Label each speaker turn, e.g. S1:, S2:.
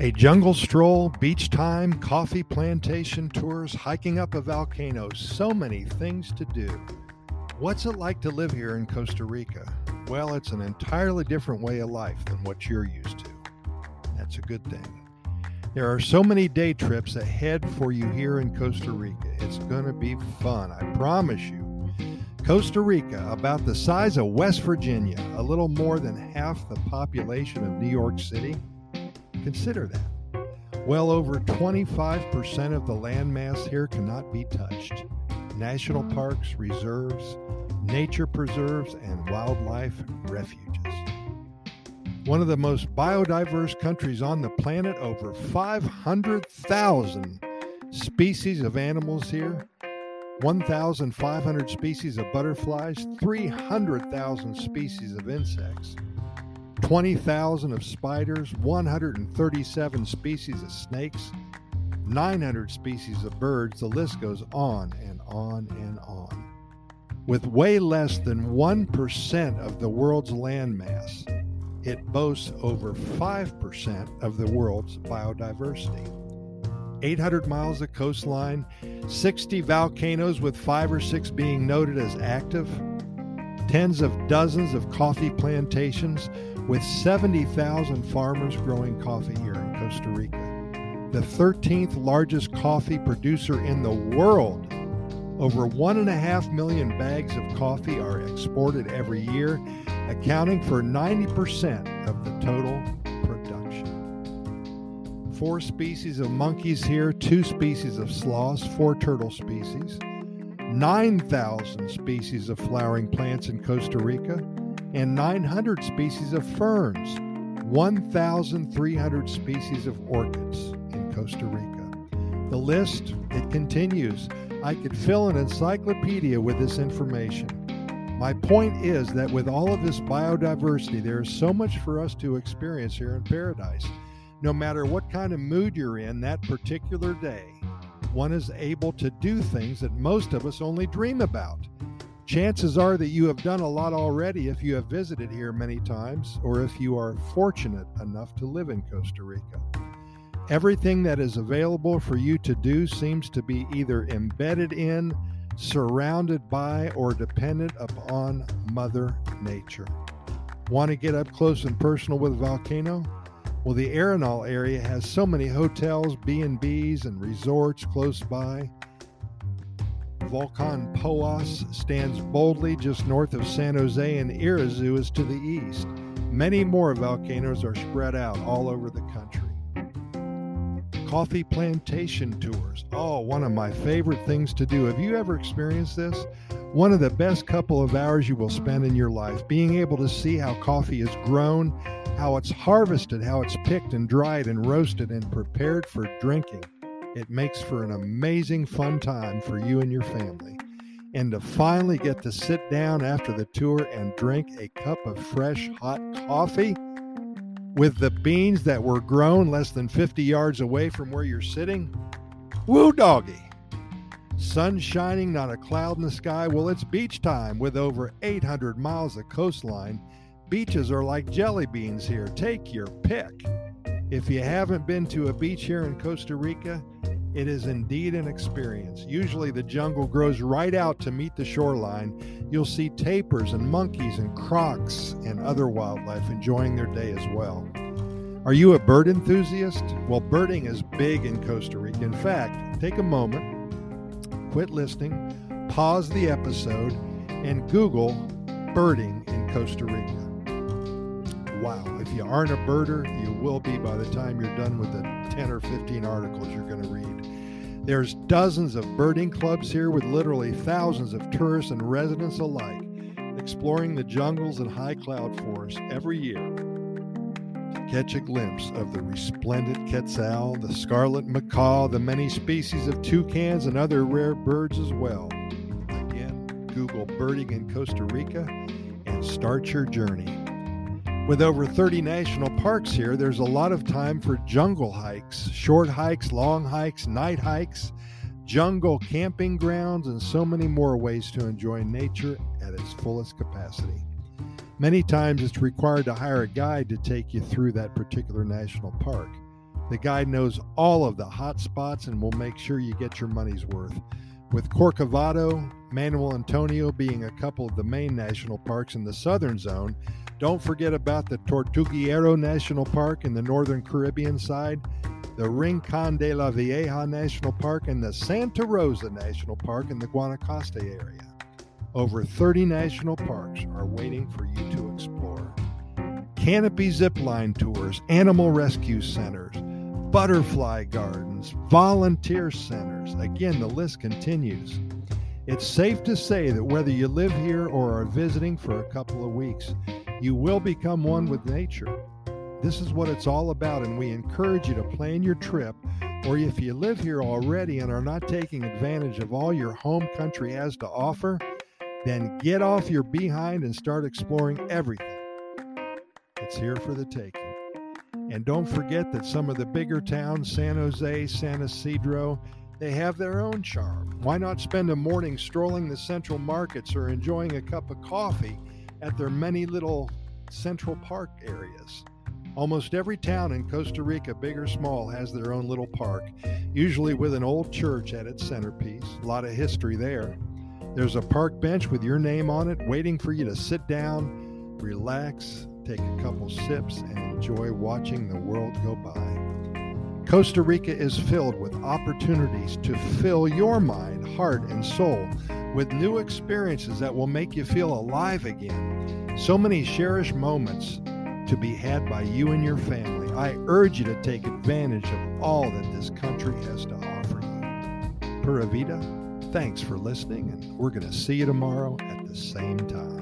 S1: A jungle stroll, beach time, coffee plantation tours, hiking up a volcano, so many things to do. What's it like to live here in Costa Rica? Well, it's an entirely different way of life than what you're used to. That's a good thing. There are so many day trips ahead for you here in Costa Rica. It's going to be fun, I promise you. Costa Rica, about the size of West Virginia, a little more than half the population of New York City. Consider that. Well over 25% of the landmass here cannot be touched. National parks, reserves, nature preserves, and wildlife refuges. One of the most biodiverse countries on the planet, over 500,000 species of animals here, 1,500 species of butterflies, 300,000 species of insects, 20,000 of spiders, 137 species of snakes, 900 species of birds. The list goes on and on and on. With way less than 1% of the world's landmass, it boasts over 5% of the world's biodiversity. 800 miles of coastline, 60 volcanoes with five or six being noted as active, tens of dozens of coffee plantations with 70,000 farmers growing coffee here in Costa Rica. The 13th largest coffee producer in the world. Over one and a half million bags of coffee are exported every year, accounting for 90% of the total production. four species of monkeys here, two species of sloths, four turtle species, 9,000 species of flowering plants in Costa Rica, and 900 species of ferns, 1,300 species of orchids in Costa Rica. The list, it continues. I could fill an encyclopedia with this information. My point is that with all of this biodiversity, there is so much for us to experience here in paradise no matter what kind of mood you're in that particular day, one is able to do things that most of us only dream about. Chances are that you have done a lot already if you have visited here many times or if you are fortunate enough to live in Costa Rica. Everything that is available for you to do seems to be either embedded in, surrounded by, or dependent upon Mother Nature. Want to get up close and personal with a volcano? Well, the Arenal area has so many hotels, B&Bs, and resorts close by. Volcan Poas stands boldly just north of San Jose, and Irazu is to the east. Many more volcanoes are spread out all over the country. Coffee plantation tours. Oh, one of my favorite things to do. Have you ever experienced this? One of the best couple of hours you will spend in your life, being able to see how coffee is grown how it's harvested, how it's picked and dried and roasted and prepared for drinking. It makes for an amazing fun time for you and your family. And to finally get to sit down after the tour and drink a cup of fresh hot coffee with the beans that were grown less than 50 yards away from where you're sitting. Woo doggy! Sun shining, not a cloud in the sky. Well, it's beach time with over 800 miles of coastline Beaches are like jelly beans here. Take your pick. If you haven't been to a beach here in Costa Rica, it is indeed an experience. Usually the jungle grows right out to meet the shoreline. You'll see tapirs and monkeys and crocs and other wildlife enjoying their day as well. Are you a bird enthusiast? Well, birding is big in Costa Rica. In fact, take a moment, quit listening, pause the episode, and Google birding in Costa Rica wow. If you aren't a birder, you will be by the time you're done with the 10 or 15 articles you're going to read. There's dozens of birding clubs here with literally thousands of tourists and residents alike exploring the jungles and high cloud forests every year to catch a glimpse of the resplendent quetzal, the scarlet macaw, the many species of toucans, and other rare birds as well. Again, Google birding in Costa Rica and start your journey. With over 30 national parks here, there's a lot of time for jungle hikes, short hikes, long hikes, night hikes, jungle camping grounds, and so many more ways to enjoy nature at its fullest capacity. Many times it's required to hire a guide to take you through that particular national park. The guide knows all of the hot spots and will make sure you get your money's worth. With Corcovado, Manuel Antonio being a couple of the main national parks in the southern zone, don't forget about the Tortuguero National Park in the northern Caribbean side, the Rincon de la Vieja National Park, and the Santa Rosa National Park in the Guanacaste area. Over 30 national parks are waiting for you to explore. Canopy zipline tours, animal rescue centers, butterfly gardens, volunteer centers. Again, the list continues. It's safe to say that whether you live here or are visiting for a couple of weeks, you will become one with nature. This is what it's all about, and we encourage you to plan your trip. Or if you live here already and are not taking advantage of all your home country has to offer, then get off your behind and start exploring everything. It's here for the taking. And don't forget that some of the bigger towns, San Jose, San Isidro, they have their own charm. Why not spend a morning strolling the central markets or enjoying a cup of coffee at their many little central park areas? Almost every town in Costa Rica, big or small, has their own little park, usually with an old church at its centerpiece. A lot of history there. There's a park bench with your name on it waiting for you to sit down, relax, take a couple sips, and enjoy watching the world go by. Costa Rica is filled with opportunities to fill your mind, heart, and soul with new experiences that will make you feel alive again. So many cherished moments to be had by you and your family. I urge you to take advantage of all that this country has to offer you. Pura Vida, thanks for listening, and we're going to see you tomorrow at the same time.